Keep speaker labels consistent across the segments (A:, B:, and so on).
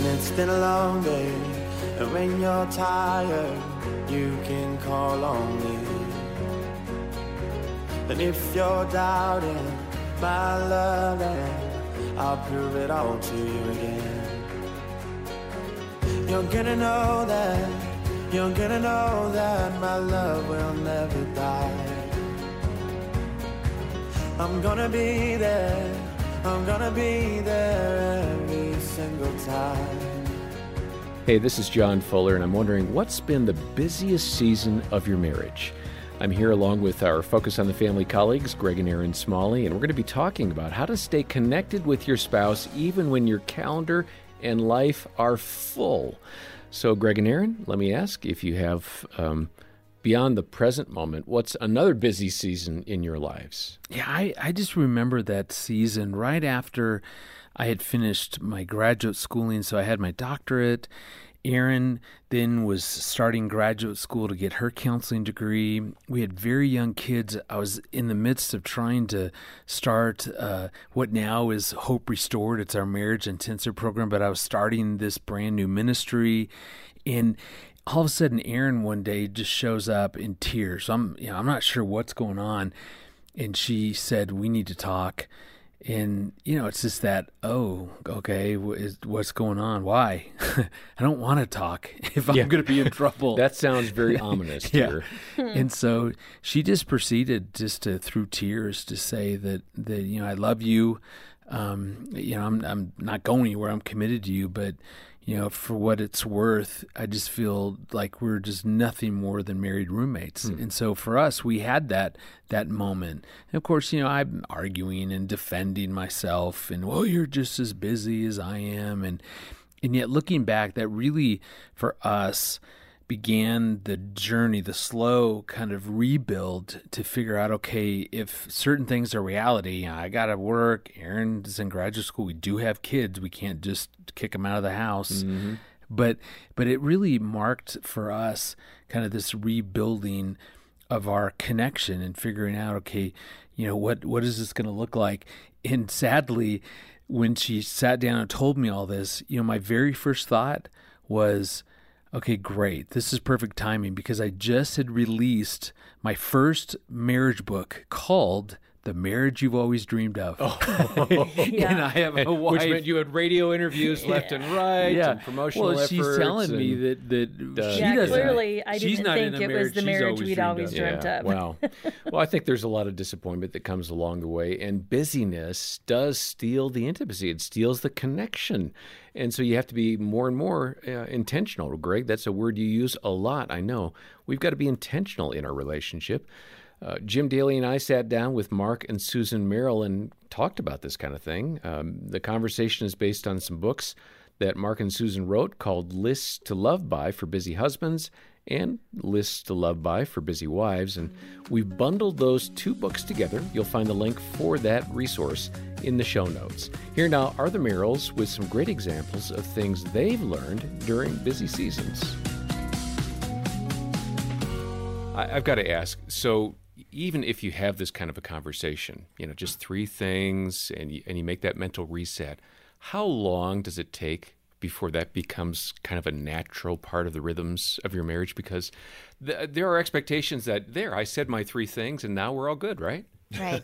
A: And it's been a long day. And when you're tired, you can call on me. And if you're doubting my love, I'll prove it all to you again. You're gonna know that, you're gonna know that my love will never die. I'm gonna be there, I'm gonna be there single time.
B: Hey, this is John Fuller, and I'm wondering what's been the busiest season of your marriage? I'm here along with our Focus on the Family colleagues, Greg and Erin Smalley, and we're going to be talking about how to stay connected with your spouse even when your calendar and life are full. So, Greg and Erin, let me ask if you have, um, beyond the present moment, what's another busy season in your lives?
C: Yeah, I, I just remember that season right after I had finished my graduate schooling. So I had my doctorate. Erin then was starting graduate school to get her counseling degree. We had very young kids. I was in the midst of trying to start uh, what now is Hope Restored. It's our marriage intensive program, but I was starting this brand new ministry. And all of a sudden, Erin one day just shows up in tears. I'm, you know, I'm not sure what's going on. And she said, We need to talk and you know it's just that oh okay what's going on? Why? I don't want to talk if i'm going to be in trouble.
B: That sounds very ominous yeah.
C: and so she just proceeded just to through tears to say that that you know i love you. Um, you know i'm i'm not going anywhere. I'm committed to you. But you know, for what it's worth, I just feel like we're just nothing more than married roommates. Hmm. And so for us, we had that that moment. And of course, you know, I'm arguing and defending myself and well, you're just as busy as I am and and yet looking back, that really for us began the journey, the slow kind of rebuild to figure out okay, if certain things are reality, I got to work. Erin's in graduate school. We do have kids. We can't just kick them out of the house. Mm-hmm. But but it really marked for us kind of this rebuilding of our connection and figuring out okay, you know what what is this going to look like? And sadly, when she sat down and told me all this, you know, my very first thought was Okay, great. This is perfect timing because I just had released my first marriage book called the marriage you've always dreamed of. Oh.
B: yeah. and I have a wife. Which meant you had radio interviews left and right yeah. and promotional
C: well,
B: efforts.
C: she's telling me that, that
D: uh, she yeah, doesn't. Clearly, I didn't think it was the marriage we'd always dreamt
B: yeah.
D: of.
B: wow. Well, I think there's a lot of disappointment that comes along the way, and busyness does steal the intimacy. It steals the connection. And so you have to be more and more uh, intentional. Greg, that's a word you use a lot, I know. We've got to be intentional in our relationship. Uh, Jim Daly and I sat down with Mark and Susan Merrill and talked about this kind of thing. Um, the conversation is based on some books that Mark and Susan wrote called Lists to Love By for Busy Husbands and Lists to Love By for Busy Wives. And we've bundled those two books together. You'll find the link for that resource in the show notes. Here now are the Merrills with some great examples of things they've learned during busy seasons. I, have got to ask so even if you have this kind of a conversation, you know, just three things and you, and you make that mental reset, how long does it take before that becomes kind of a natural part of the rhythms of your marriage? Because th- there are expectations that there, I said my three things and now we're all good, right?
E: Right.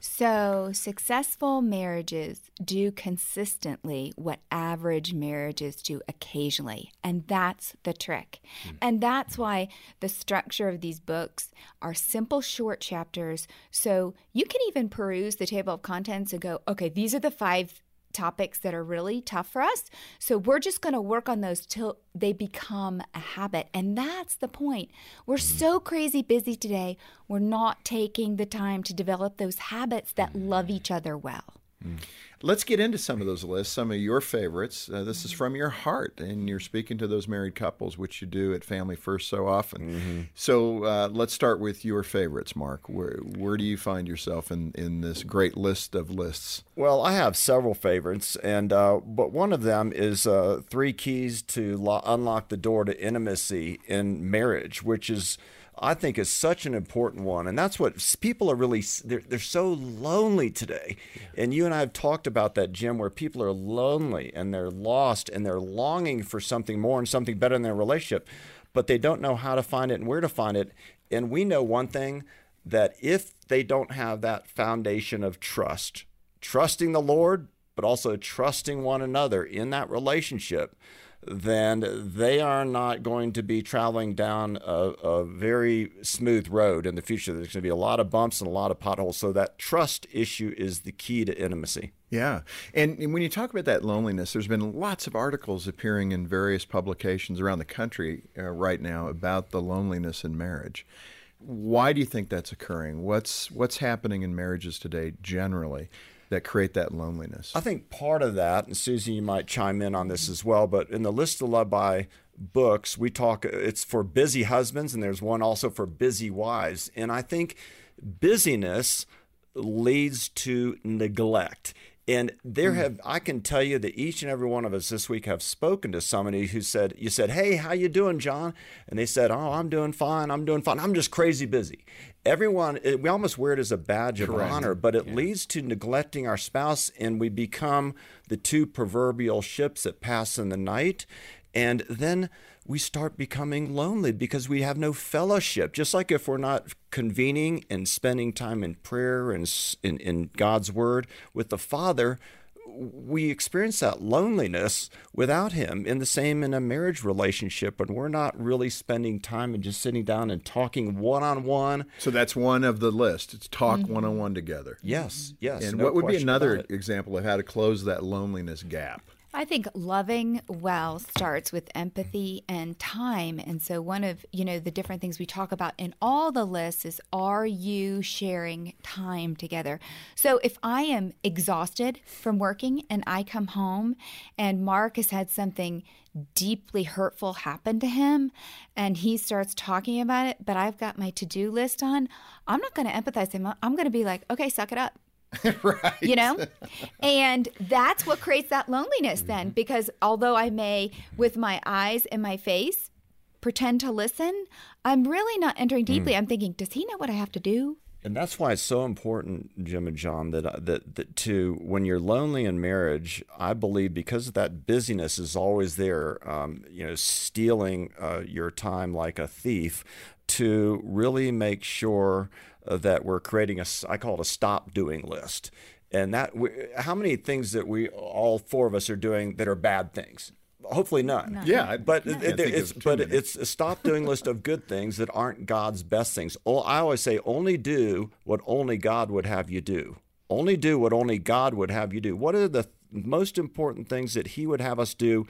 E: so successful marriages do consistently what average marriages do occasionally. And that's the trick. Mm. And that's why the structure of these books are simple, short chapters. So you can even peruse the table of contents and go, okay, these are the five topics that are really tough for us. So we're just going to work on those till they become a habit. And that's the point. We're mm-hmm. so crazy busy today, we're not taking the time to develop those habits that love each other well.
F: Mm. Let's get into some of those lists, some of your favorites. Uh, this is from your heart, and you're speaking to those married couples, which you do at Family First so often. Mm-hmm. So uh, let's start with your favorites, Mark. Where where do you find yourself in, in this great list of lists?
G: Well, I have several favorites, and uh, but one of them is uh, three keys to lo- unlock the door to intimacy in marriage, which is I think is such an important one, and that's what people are really they're they're so lonely today. Yeah. And you and I have talked about that, Jim, where people are lonely and they're lost and they're longing for something more and something better in their relationship, but they don't know how to find it and where to find it. And we know one thing that if they don't have that foundation of trust, trusting the Lord, but also trusting one another in that relationship, then they are not going to be traveling down a, a, very smooth road in the future. There's going to be a lot of bumps and a lot of potholes. So that trust issue is the key to intimacy.
F: Yeah. And, and when you talk about that loneliness, there's been lots of articles appearing in various publications around the country uh, right now about the loneliness in marriage. Why do you think that's occurring? What's what's happening in marriages today generally? That create that loneliness?
G: I think part of that, and Susie, you might chime in on this as well, but in the list of love by books, we talk, it's for busy husbands, and there's one also for busy wives. And I think busyness leads to neglect. And there hmm. have I can tell you that each and every one of us this week have spoken to somebody who said you said, "Hey, how you doing, John?" And they said, "Oh, I'm doing fine. I'm doing fine. I'm just crazy busy." Everyone, we almost wear it as a badge Correct. of honor, but it yeah. leads to neglecting our spouse, and we become the two proverbial ships that pass in the night. And then we start becoming lonely because we have no fellowship. Just like if we're not convening and spending time in prayer and in, in God's Word with the Father, we experience that loneliness without him in the same in a marriage relationship and we're not really spending time and just sitting down and talking one-on-one.
F: So that's one of the list it's talk mm-hmm. one-on-one together.
G: Yes yes
F: and no what would be another example of how to close that loneliness gap
E: I think loving well starts with empathy and time. And so, one of you know the different things we talk about in all the lists is: Are you sharing time together? So, if I am exhausted from working and I come home, and Mark has had something deeply hurtful happen to him, and he starts talking about it, but I've got my to-do list on, I'm not going to empathize him. I'm going to be like, "Okay, suck it up." right. You know? And that's what creates that loneliness then, mm-hmm. because although I may, with my eyes and my face, pretend to listen, I'm really not entering deeply. Mm. I'm thinking, does he know what I have to do?
G: And that's why it's so important, Jim and John, that, uh, that that to when you're lonely in marriage, I believe because of that busyness is always there, um, you know, stealing uh, your time like a thief, to really make sure Uh, that we're creating a I call it a stop doing list. And that how many things that we all four of us are doing that are bad things? Hopefully none.
F: none. Yeah,
G: but it, it's but it's a stop doing list of good things that aren't God's best things. I always say only do what only God would have you do. Only do what only God would have you do. What are the most important things that He would have us do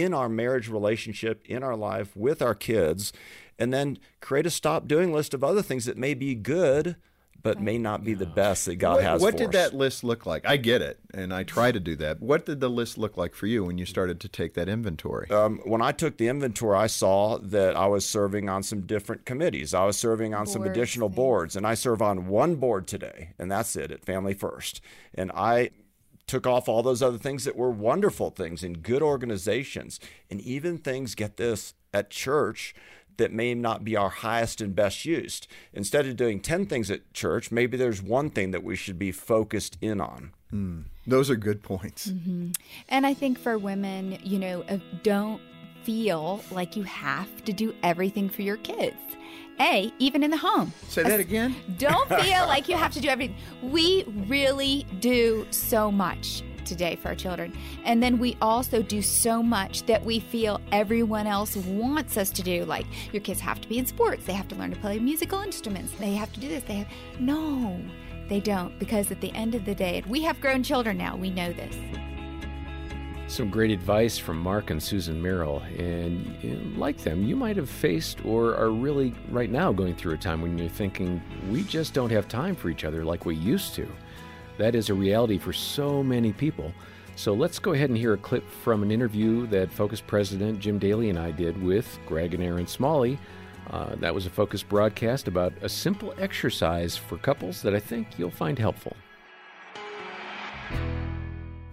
G: in our marriage relationship, in our life, with our kids? and then create a stop doing list of other things that may be good but may not be the best that God
F: what,
G: has
F: what did
G: us.
F: that list look like? I get it, and I try to do that. What did the list look like for you when you started to take that inventory?
G: Um, when I took the inventory, I saw that I was serving on some different committees. I was serving on boards, some additional boards, and I serve on one board today, and that's it at Family First. And I took off all those other things that were wonderful things in good organizations, and even things, get this, at church that may not be our highest and best used. Instead of doing 10 things at church, maybe there's one thing that we should be focused in on.
F: Mm, those are good points.
E: Mm-hmm. And I think for women, you know, uh, don't feel like you have to do everything for your kids. A, even in the home.
F: Say that again.
E: Don't feel like you have to do everything. We really do so much today for our children. And then we also do so much that we feel everyone else wants us to do. Like your kids have to be in sports, they have to learn to play musical instruments, they have to do this. They have no, they don't. Because at the end of the day, we have grown children now. We know this.
B: Some great advice from Mark and Susan Merrill. And like them, you might have faced or are really right now going through a time when you're thinking, we just don't have time for each other like we used to. That is a reality for so many people. So let's go ahead and hear a clip from an interview that Focus President Jim Daly and I did with Greg and Erin Smalley. Uh, that was a Focus broadcast about a simple exercise for couples that I think you'll find helpful.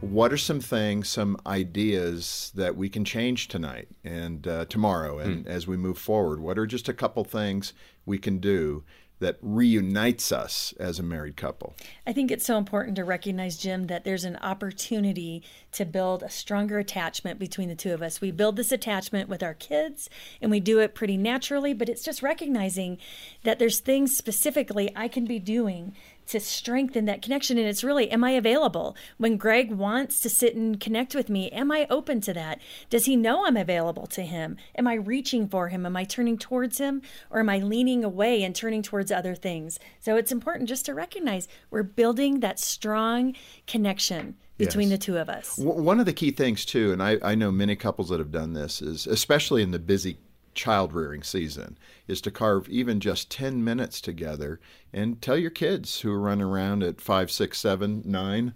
F: What are some things, some ideas that we can change tonight and uh, tomorrow and mm. as we move forward? What are just a couple things we can do that reunites us as a married couple.
D: I think it's so important to recognize, Jim, that there's an opportunity to build a stronger attachment between the two of us. We build this attachment with our kids and we do it pretty naturally, but it's just recognizing that there's things specifically I can be doing to strengthen that connection. And it's really, am I available? When Greg wants to sit and connect with me, am I open to that? Does he know I'm available to him? Am I reaching for him? Am I turning towards him? Or am I leaning away and turning towards other things? So it's important just to recognize we're building that strong connection between yes. the two of us.
F: One of the key things, too, and I, I know many couples that have done this, is especially in the busy child rearing season is to carve even just 10 minutes together and tell your kids who are running around at five, six, seven, nine,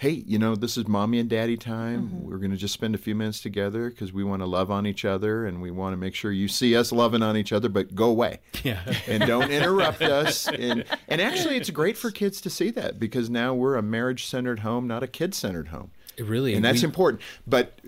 F: hey, you know, this is mommy and daddy time. Mm-hmm. We're going to just spend a few minutes together because we want to love on each other and we want to make sure you see us loving on each other, but go away. Yeah. and don't interrupt us. And, and actually, it's great for kids to see that because now we're a marriage centered home, not a kid centered home.
C: It really,
F: and that's we, important. But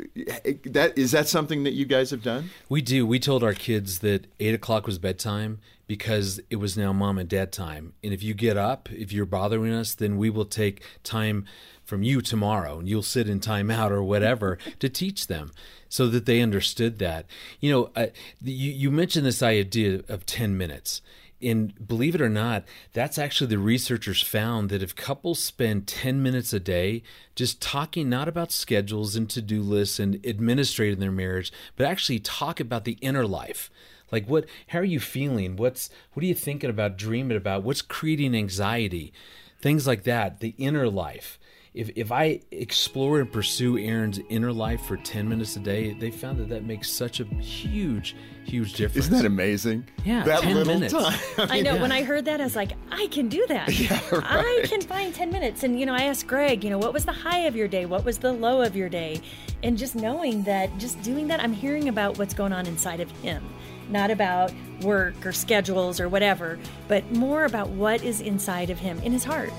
F: that is that something that you guys have done?
C: We do. We told our kids that eight o'clock was bedtime because it was now mom and dad time. And if you get up, if you're bothering us, then we will take time from you tomorrow, and you'll sit in timeout or whatever to teach them so that they understood that. You know, uh, you you mentioned this idea of ten minutes and believe it or not, that's actually the researchers found that if couples spend 10 minutes a day just talking not about schedules and to do lists and administrating their marriage, but actually talk about the inner life. Like what how are you feeling? What's what are you thinking about, dreaming about? What's creating anxiety? Things like that, the inner life if if I explore and pursue Erin's inner life for 10 minutes a day, they found that that makes such a huge, huge difference.
F: Isn't that amazing?
C: Yeah,
F: that
C: 10 little minutes.
F: time.
D: I, mean, I know. Yeah. When I heard that, I was like, I can do that.
F: Yeah, right. I
D: can find 10 minutes. And, you know, I asked Greg, you know, what was the high of your day? What was the low of your day? And just knowing that, just doing that, I'm hearing about what's going on inside of him not about work or schedules or whatever, but more about what is inside of him in his heart.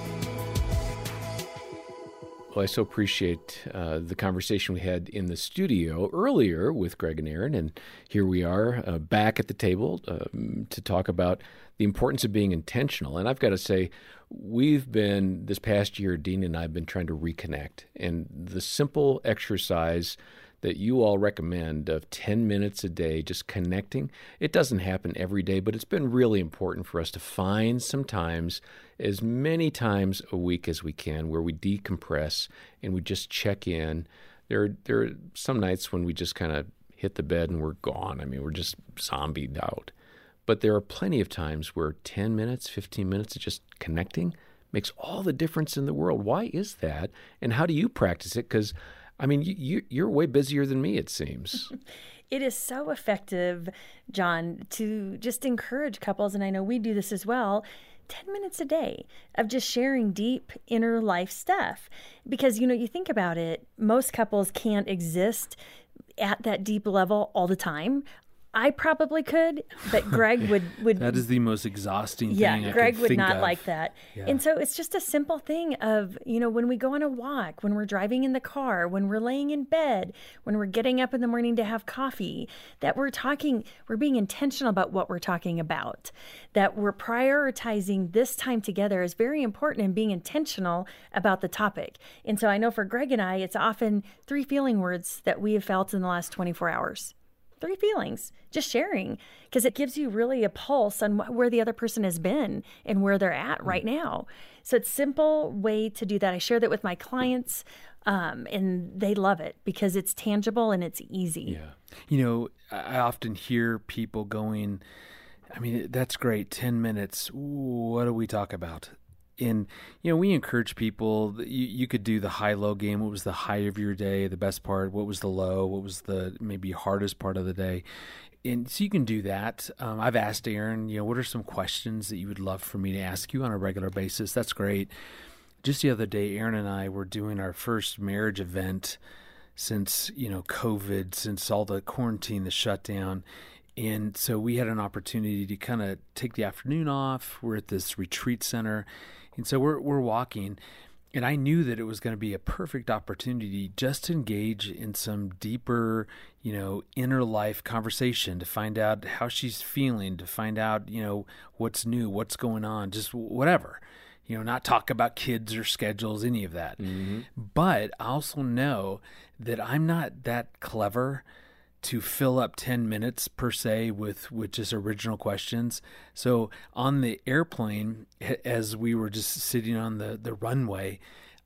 B: Well, I so appreciate uh, the conversation we had in the studio earlier with Greg and Erin, and here we are uh, back at the table um, to talk about the importance of being intentional. And I've got to say, we've been this past year, Dean and I have been trying to reconnect, and the simple exercise that you all recommend of 10 minutes a day just connecting. It doesn't happen every day, but it's been really important for us to find some times, as many times a week as we can, where we decompress and we just check in. There, there are some nights when we just kind of hit the bed and we're gone. I mean, we're just zombied out. But there are plenty of times where 10 minutes, 15 minutes of just connecting makes all the difference in the world. Why is that? And how do you practice it? Because I mean, you, you're way busier than me, it seems.
D: it is so effective, John, to just encourage couples, and I know we do this as well. 10 minutes a day of just sharing deep inner life stuff. Because, you know, you think about it, most couples can't exist at that deep level all the time. I probably could, but Greg would would.
C: that is the most exhausting thing.
D: Yeah, Greg would not
C: of.
D: like that. Yeah. And so it's just a simple thing of you know when we go on a walk, when we're driving in the car, when we're laying in bed, when we're getting up in the morning to have coffee, that we're talking, we're being intentional about what we're talking about. That we're prioritizing this time together is very important and being intentional about the topic. And so I know for Greg and I, it's often three feeling words that we have felt in the last 24 hours three feelings, just sharing, because it gives you really a pulse on wh- where the other person has been and where they're at mm. right now. So it's simple way to do that. I share that with my clients, um, and they love it because it's tangible and it's easy.
C: Yeah, you know, I often hear people going. I mean, that's great. 10 minutes. What do we talk about? And you know we encourage people you, you could do the high low game. What was the high of your day? The best part? What was the low? What was the maybe hardest part of the day? And so you can do that. Um, i've asked erin you know what are some questions that you would love for me to ask you on a regular basis? That's great. Just the other day erin and i were doing our first marriage event since you know covid since all the quarantine the shutdown. And so we had an opportunity to kind of take the afternoon off. We're at this retreat center and so we're we're walking, and I knew that it was going to be a perfect opportunity just to engage in some deeper, you know, inner life conversation to find out how she's feeling, to find out, you know, what's new, what's going on, just whatever. You know, not talk about kids or schedules, any of that. Mm-hmm. But I also know that I'm not that clever to fill up 10 minutes per se with with just original questions. So on the airplane as we were just sitting on the the runway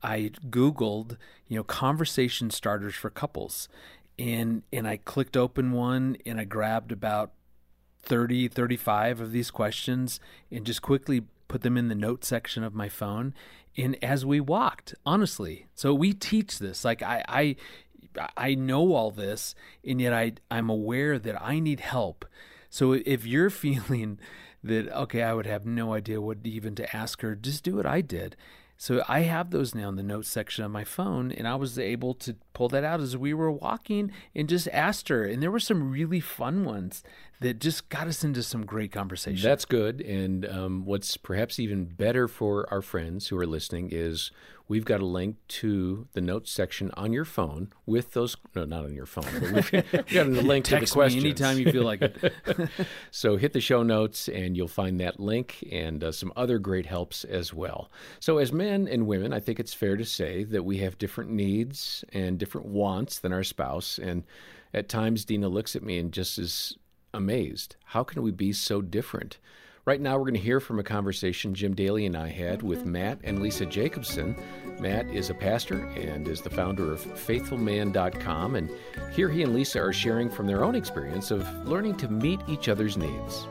C: i googled you know conversation starters for couples. And and i clicked open one and i grabbed about 30 35 of these questions and just quickly put them in the note section of my phone. And as we walked honestly so we teach this. Like i i I know all this, and yet I I'm aware that I need help. So if you're feeling that okay, I would have no idea what even to ask her, just do what I did. So I have those now in the notes section of my phone, and I was able to pull that out as we were walking and just asked her. And there were some really fun ones that just got us into some great conversation.
B: That's good. And um, what's perhaps even better for our friends who are listening is we've got a link to the notes section on your phone with those. No, not on your phone. But we've, we've got a link to the questions.
C: anytime you feel like it.
B: so hit the show notes and you'll find that link and uh, some other great helps as well. So as men and women, I think it's fair to say that we have different needs and different wants than our spouse. And at times, Dena looks at me and just is amazed. How can we be so different? Right now, we're going to hear from a conversation Jim Daly and I had with mm-hmm. Matt and Lisa Jacobson. Matt is a pastor and is the founder of faithfulman.com. And here he and Lisa are sharing from their own experience of learning to meet each other's needs.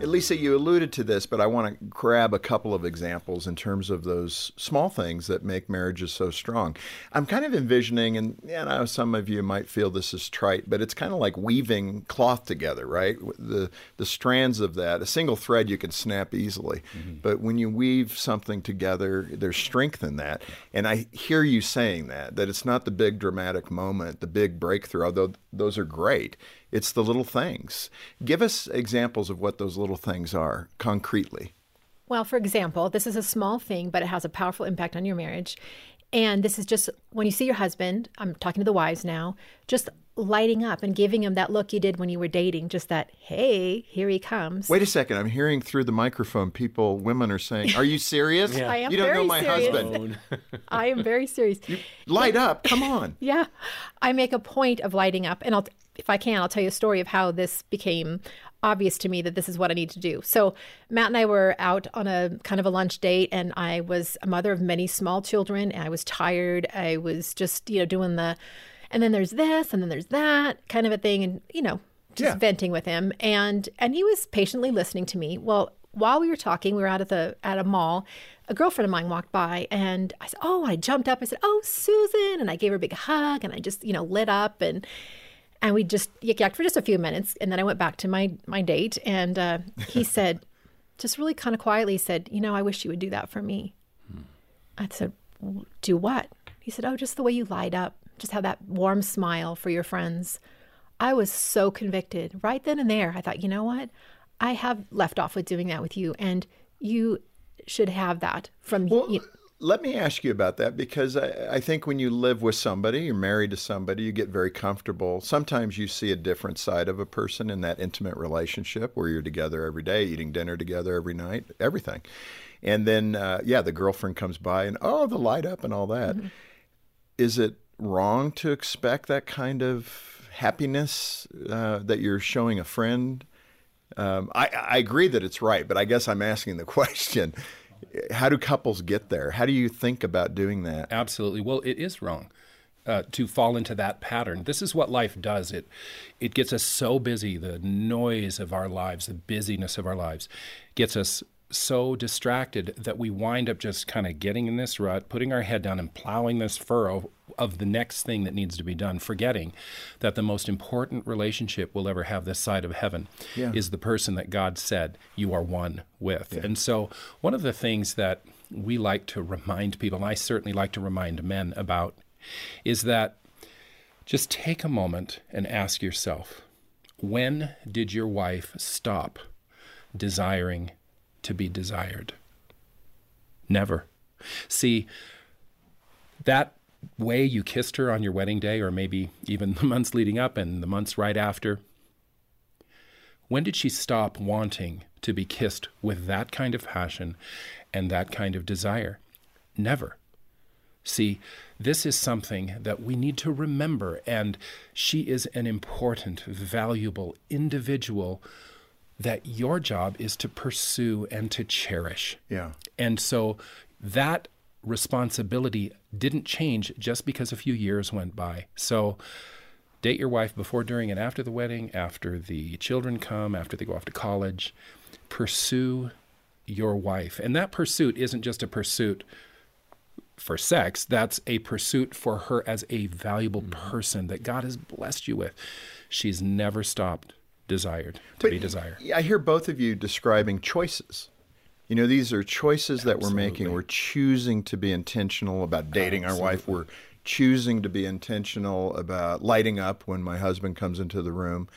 F: Lisa, you alluded to this, but I want to grab a couple of examples in terms of those small things that make marriages so strong. I'm kind of envisioning, and you know, some of you might feel this is trite, but it's kind of like weaving cloth together, right? The the strands of that, a single thread you can snap easily, mm-hmm. but when you weave something together, there's strength in that. And I hear you saying that that it's not the big dramatic moment, the big breakthrough, although those are great. It's the little things. Give us examples of what those little things are concretely.
H: Well, for example, this is a small thing, but it has a powerful impact on your marriage. And this is just when you see your husband, I'm talking to the wives now, just lighting up and giving him that look you did when you were dating, just that, hey, here he comes.
F: Wait a second. I'm hearing through the microphone people, women are saying, Are you serious?
H: yeah. I am
F: you don't
H: very
F: know my
H: serious.
F: husband.
H: I am very serious. You
F: light up. Come on.
H: yeah. I make a point of lighting up. And I'll, if I can, I'll tell you a story of how this became obvious to me that this is what I need to do. So Matt and I were out on a kind of a lunch date and I was a mother of many small children. I was tired. I was just, you know, doing the and then there's this and then there's that kind of a thing and you know, just yeah. venting with him and and he was patiently listening to me. Well, while we were talking, we were out at the at a mall. A girlfriend of mine walked by and I said, "Oh, I jumped up. I said, "Oh, Susan." And I gave her a big hug and I just, you know, lit up and and we just yik yacked for just a few minutes, and then I went back to my my date, and uh, he said, just really kind of quietly said, "You know, I wish you would do that for me." Hmm. I said, "Do what?" He said, "Oh, just the way you light up, just have that warm smile for your friends." I was so convicted right then and there. I thought, you know what? I have left off with doing that with you, and you should have that from
F: well,
H: you
F: let me ask you about that because I, I, think when you live with somebody, you're married to somebody, you get very comfortable. Sometimes you see a different side of a person in that intimate relationship where you're together every day, eating dinner together every night, everything. And then, uh, yeah, the girlfriend comes by and, oh, the light up and all that. Mm-hmm. Is it wrong to expect that kind of happiness uh, that you're showing a friend? Um, I, I agree that it's right, but I guess I'm asking the question how do couples get there? How do you think about doing that?
I: Absolutely. Well, it is wrong. Uh, to fall into that pattern. This is what life does. It it gets us so busy. The noise of our lives, the busyness of our lives, gets us so distracted that we wind up just kind of getting in this rut, putting our head down and plowing this furrow of the next thing that needs to be done, forgetting that the most important relationship we'll ever have this side of heaven yeah. is the person that God said you are one with. Yeah. And so, one of the things that we like to remind people, and I certainly like to remind men about, is that just take a moment and ask yourself when did your wife stop desiring to be desired? Never. See, that way you kissed her on your wedding day, or maybe even the months leading up and the months right after, when did she stop wanting to be kissed with that kind of passion and that kind of desire? Never. See, this is something that we need to remember, and she is an important, valuable individual that your job is to pursue and to cherish.
F: Yeah.
I: And so that responsibility didn't change just because a few years went by. So date your wife before, during, and after the wedding, after the children come, after they go off to college. Pursue your wife. And that pursuit isn't just a pursuit for sex, that's a pursuit for her as a valuable mm-hmm. person that God has blessed you with. She's never stopped desired to
F: But
I: be desired.
F: I hear both of you describing choices. You know, these are choices that we're making. We're choosing to be intentional about dating our wife. We're choosing to be intentional about lighting up when my husband comes into the room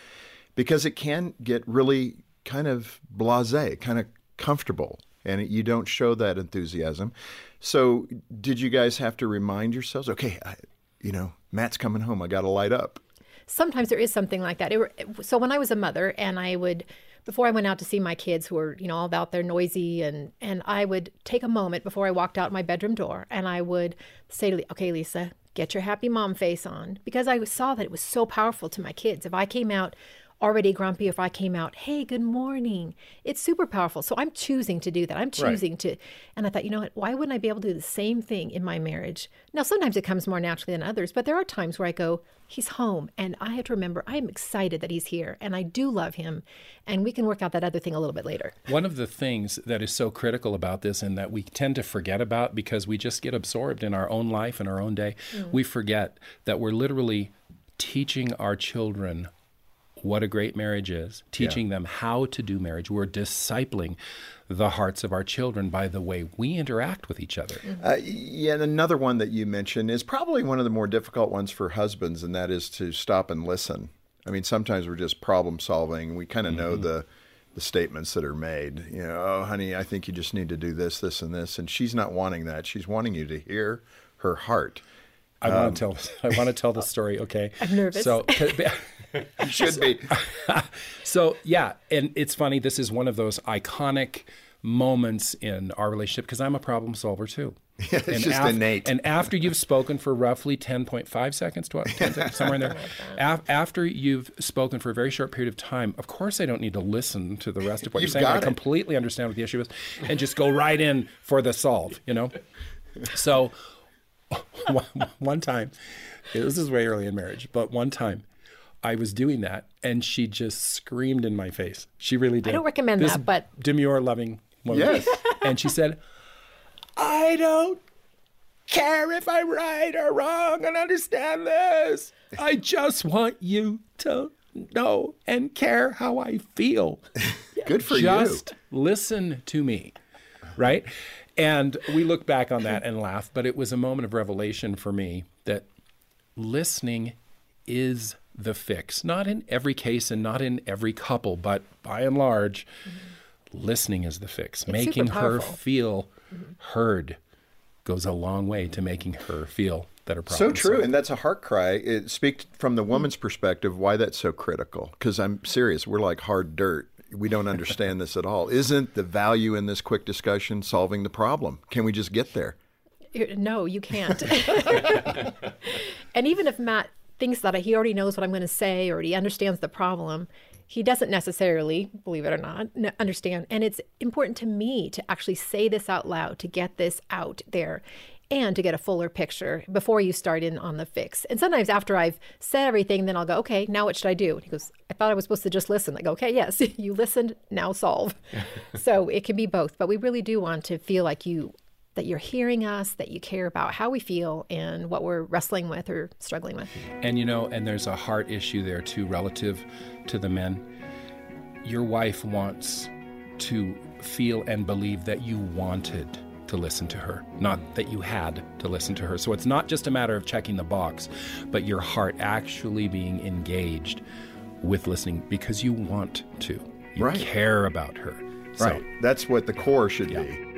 F: because it can get really kind of blase, kind of comfortable, and you don't show that enthusiasm. So, did you guys have to remind yourselves, okay, I, you know, Matt's coming home. I got to light up.
H: Sometimes there is something like that. So when I was a mother and I would before I went out to see my kids who were, you know, all out there noisy and and I would take a moment before I walked out my bedroom door and I would say "Okay, Lisa, get your happy mom face on." Because I saw that it was so powerful to my kids. If I came out already grumpy, if I came out, "Hey, good morning." It's super powerful. So I'm choosing to do that. I'm choosing to and I thought, you know what? Why wouldn't I be able to do the same thing in my marriage? Now, sometimes it comes more naturally than others, but there are times where I go, he's home and i have to remember i'm excited that he's here and i do love him and we can work out that other thing a little bit later
I: One of the things that is so critical about this and that we tend to forget about because we just get absorbed in our own life and our own day, mm. we forget that we're literally teaching our children what a great marriage is, teaching them how to do marriage. We're discipling the hearts of our children by the way we interact with each other. Mm-hmm.
F: Uh, yeah, and another one that you mentioned is probably one of the more difficult ones for husbands, and that is to stop and listen. I mean, sometimes we're just problem solving. We kind of know mm-hmm. the the statements that are made. You know, oh, honey, I think you just need to do this, this, and this, and she's not wanting that. She's wanting you to hear her heart.
I: I want to um, tell I want to tell the story, okay?
H: I'm nervous.
I: So
F: You should be.
I: So yeah, and it's funny. This is one of those iconic moments in our relationship because I'm a problem solver too.
F: it's
I: and
F: just
I: af-
F: innate.
I: And after you've spoken for roughly 10.5 seconds, 12, 10 seconds, somewhere in there, af- after you've spoken for a very short period of time, of course I don't need to listen to the rest of what you're saying. I
F: it.
I: completely understand what the issue is and just go right in for the solve, you know? So one, one time, this is way early in marriage, but one time I was doing that and she just screamed in my face. She really did.
H: I don't recommend
I: This
H: that, but-
I: demure, loving woman.
F: Yes.
I: And she said, I don't care if I'm right or wrong and understand this. I just want you to know and care how I feel.
F: Good for you.
I: just listen to me. Right? And we look back on that and laugh, but it was a moment of revelation for me that listening is the fix. Not in every case and not in every couple, but by and large, listening is the fix. making
H: super
I: her
H: powerful.
I: feel heard goes a long way to making her feel that her
F: problem.
I: So
F: true,
I: solved.
F: and that's a heart cry. It speaks from the woman's perspective why that's so critical. Because I'm serious, we're like hard dirt. We don't understand this at all. Isn't the value in this quick discussion solving the problem? Can we just get there?
H: No you can't and even if matt thinks that he already knows what i'm going to say or he understands the problem he doesn't necessarily believe it or not n- understand and it's important to me to actually say this out loud to get this out there and to get a fuller picture before you start in on the fix. And sometimes after I've said everything, then I'll go, okay, now what should I do? And he goes, I thought I was supposed to just listen. I go, okay, yes, you listened, now solve. so it can be both, but we really do want to feel like you that you're hearing us, that you care about how we feel and what we're wrestling with or struggling with.
I: And you know, and there's a heart issue there too, relative to the men. Your wife wants to feel and believe that you wanted to listen to her, not that you had to listen to her. So it's not just a matter of checking the box, but your heart actually being engaged with listening because you want to. You
F: Right.
I: care about her. So,
F: Right. That's what the core should
I: Yeah.
F: be.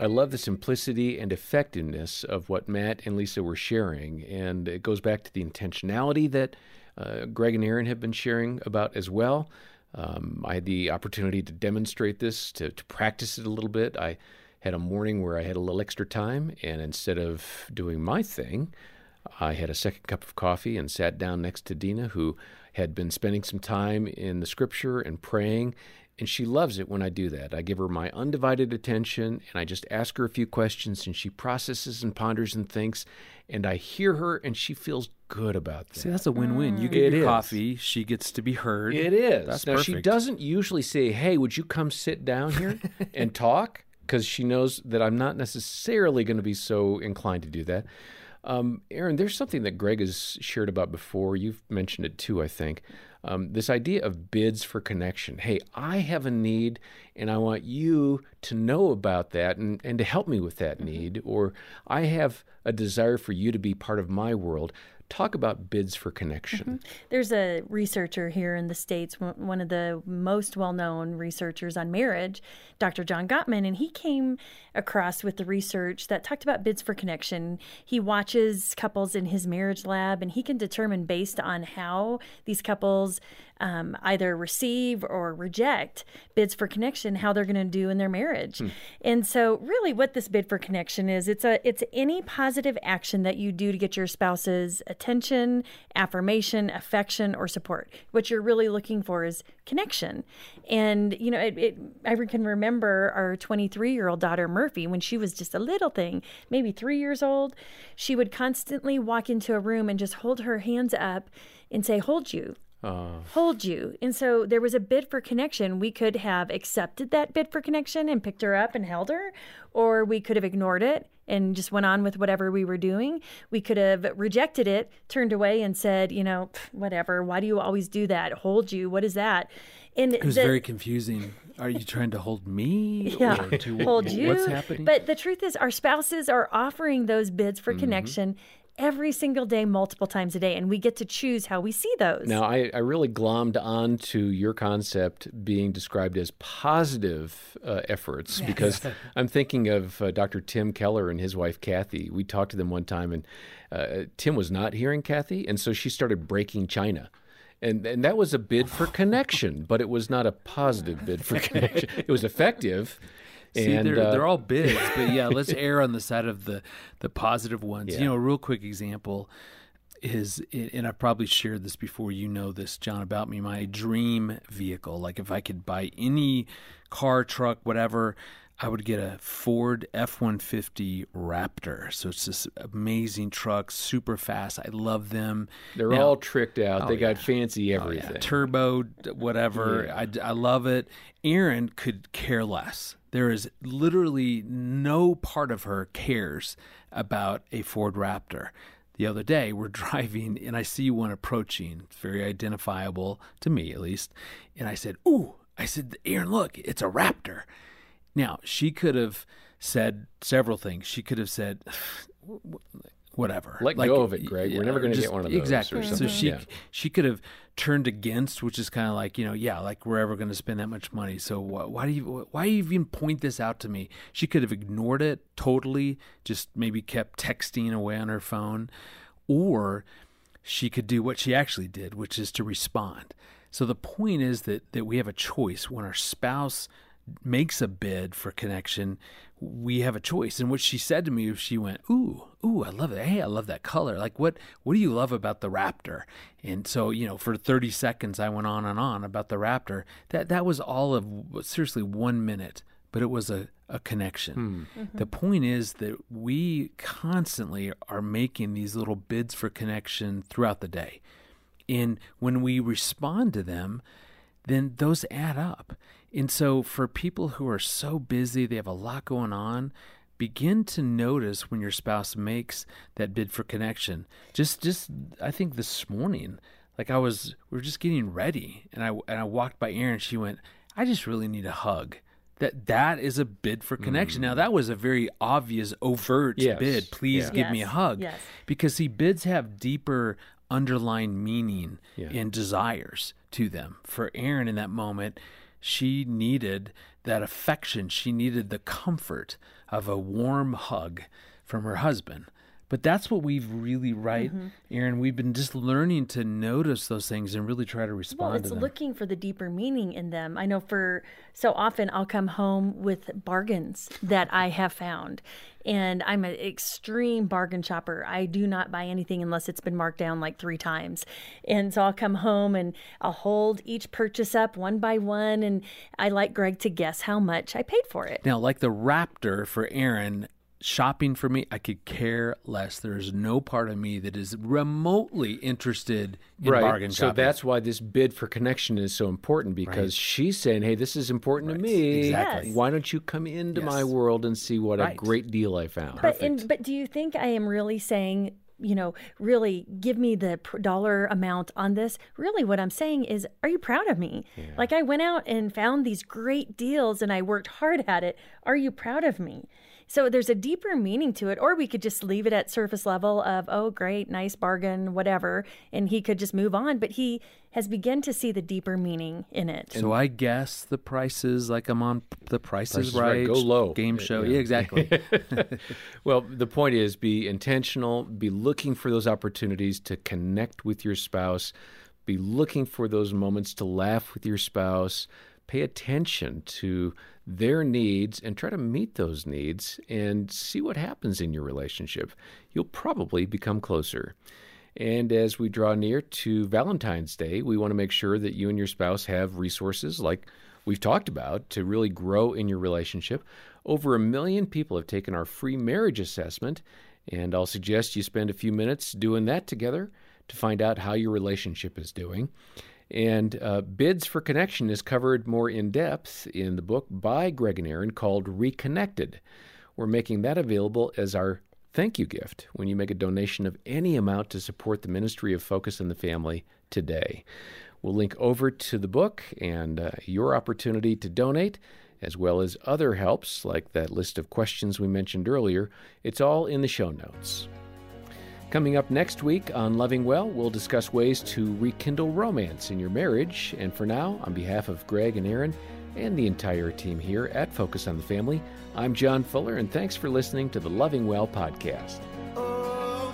B: I love the simplicity and effectiveness of what Matt and Lisa were sharing. And it goes back to the intentionality that uh, Greg and Erin have been sharing about as well. Um, I had the opportunity to demonstrate this, to, to practice it a little bit. I had a morning where I had a little extra time, and instead of doing my thing, I had a second cup of coffee and sat down next to Dena, who had been spending some time in the scripture and praying. And she loves it when I do that. I give her my undivided attention and I just ask her a few questions and she processes and ponders and thinks. And I hear her and she feels good about that.
C: See, that's a win-win. You get
B: It
C: your
B: is.
C: coffee, she gets to be heard.
B: It is.
C: That's
B: now, she doesn't usually say, Hey, would you come sit down here and talk? Because she knows that I'm not necessarily going to be so inclined to do that. Um, Erin, there's something that Greg has shared about before. You've mentioned it too, I think. Um, this idea of bids for connection. Hey, I have a need and I want you to know about that and, and to help me with that need. Or I have a desire for you to be part of my world. Talk about bids for connection. Mm-hmm.
D: There's a researcher here in the States, one one of the most well known researchers on marriage, Dr. John Gottman, and he came across with the research that talked about bids for connection. He watches couples in his marriage lab, and he can determine based on how these couples um, either receive or reject bids for connection how they're going to do in their marriage. And so, really, what this bid for connection is, it's a it's any positive action that you do to get your spouse's attention, affirmation, affection, or support. What you're really looking for is connection. And you know, it, it I can remember our 23 year old daughter Murphy when she was just a little thing, maybe three years old. She would constantly walk into a room and just hold her hands up and say, "Hold you." Hold you. And so there was a bid for connection. We could have accepted that bid for connection and picked her up and held her, or we could have ignored it and just went on with whatever we were doing. We could have rejected it, turned away, and said, you know, whatever. Why do you always do that? Hold you. What is that? And
C: It was
D: the-
C: very confusing. Are you trying to hold me?
D: yeah,
C: Or to
D: hold you.
C: What's happening?
D: But the truth is, our spouses are offering those bids
C: Mm-hmm.
D: for connection every single day, multiple times a day, and we get to choose how we see those.
B: Now, I, I really glommed onto your concept being described as positive uh, efforts because I'm thinking of uh, Dr. Tim Keller and his wife, Kathy. We talked to them one time, and uh, Tim was not hearing Kathy, and so she started breaking China. And, and that was a bid for connection, but it was not a positive bid for connection. It was effective.
C: See,
B: and
C: they're,
B: uh,
C: they're all bids, but yeah, let's err on the side of the the positive ones.
B: Yeah.
C: You know, a real quick example is, and I've probably shared this before. You know this, John, about me. My dream vehicle, like if I could buy any car, truck, whatever, I would get a Ford F one fifty Raptor. So it's this amazing truck, super fast. I love them.
B: they're
C: Now-
B: all tricked out.
C: Oh,
B: they got
C: yeah.
B: fancy
C: Oh,
B: everything.
C: yeah. Turbo, whatever. I, I love it. Erin could care less. There is literally no part of her cares about a Ford Raptor. The other day, we're driving and I see one approaching. It's very identifiable to me, at least. And I said, Ooh, I said, Erin, look, it's a Raptor. Now, she could have said several things. She could have said, whatever.
B: Let go of it, Greg. We're never gonna get
C: just-
B: one of those
C: Exactly. So she
B: Yeah.
C: she could have turned against, which is kind of like you know, yeah, like we're ever going to spend that much money. So why, why do you why do you even point this out to me? She could have ignored it totally, just maybe kept texting away on her phone, or she could do what she actually did, which is to respond. So the point is that that we have a choice when our spouse makes a bid for connection, we have a choice. And what she said to me, if she went, "Ooh, ooh, I love it. Hey, I love that color. Like, what, what do you love about the Raptor?" And so, you know, for thirty seconds, I went on and on about the Raptor. That that was all of seriously one minute, but it was a a connection. Hmm. Mm-hmm. The point is that we constantly are making these little bids for connection throughout the day. And when we respond to them, then those add up. And so, for people who are so busy, they have a lot going on, begin to notice when your spouse makes that bid for connection. Just, just I think this morning, like I was, we were just getting ready, and I and I walked by Erin. She went, "I just really need a hug." That that is a bid for connection. Mm. Now that was a very obvious, overt
B: Yes.
C: bid. Please
B: Yeah.
C: give me a hug
D: Yes.
C: because see bids have deeper underlying meaning
B: Yeah.
C: and desires to them for erin in that moment she needed that affection. She needed the comfort of a warm hug from her husband. But that's what we've really, right,
D: Mm-hmm.
C: Erin? We've been just learning to notice those things and really try to respond
D: Well, it's looking for the deeper meaning in them. I know for so often I'll come home with bargains that I have found. And I'm an extreme bargain shopper. I do not buy anything unless it's been marked down like three times. And so I'll come home and I'll hold each purchase up one by one. And I like Greg to guess how much I paid for it.
C: Now, like the Raptor for Erin, shopping for me, I could care less. There's no part of me that is remotely interested in bargain shopping.
B: So that's why this bid for connection is so important because she's saying, "Hey, this is important to me.
C: Exactly.
D: Yes.
B: Why don't you come into my world and see what a great deal I found?"
D: But and, but do you think I am really saying, you know, really give me the pr- dollar amount on this? Really, what I'm saying is, are you proud of me? Like I went out and found these great deals and I worked hard at it. Are you proud of me? So there's a deeper meaning to it, or we could just leave it at surface level of, oh, great, nice bargain, whatever, and he could just move on. But he has begun to see the deeper meaning in it.
C: So I guess the prices, like I'm on The prices,
B: Price
C: is
B: is Right,
C: Right,
B: go low.
C: game show.
B: yeah.
C: Yeah, exactly.
B: Well, the point is be intentional, be looking for those opportunities to connect with your spouse, be looking for those moments to laugh with your spouse, pay attention to their needs and try to meet those needs and see what happens in your relationship. You'll probably become closer. And as we draw near to Valentine's Day, we want to make sure that you and your spouse have resources like we've talked about to really grow in your relationship. Over a million people have taken our free marriage assessment, and I'll suggest you spend a few minutes doing that together to find out how your relationship is doing. And uh, Bids for Connection is covered more in depth in the book by Greg and Erin called Reconnected. We're making that available as our thank you gift when you make a donation of any amount to support the ministry of Focus on the Family today. We'll link over to the book and uh, your opportunity to donate, as well as other helps like that list of questions we mentioned earlier. It's all in the show notes. Coming up next week on Loving Well, we'll discuss ways to rekindle romance in your marriage. And for now, on behalf of Greg and Erin and the entire team here at Focus on the Family, I'm John Fuller, and thanks for listening to the Loving Well podcast.
A: Oh,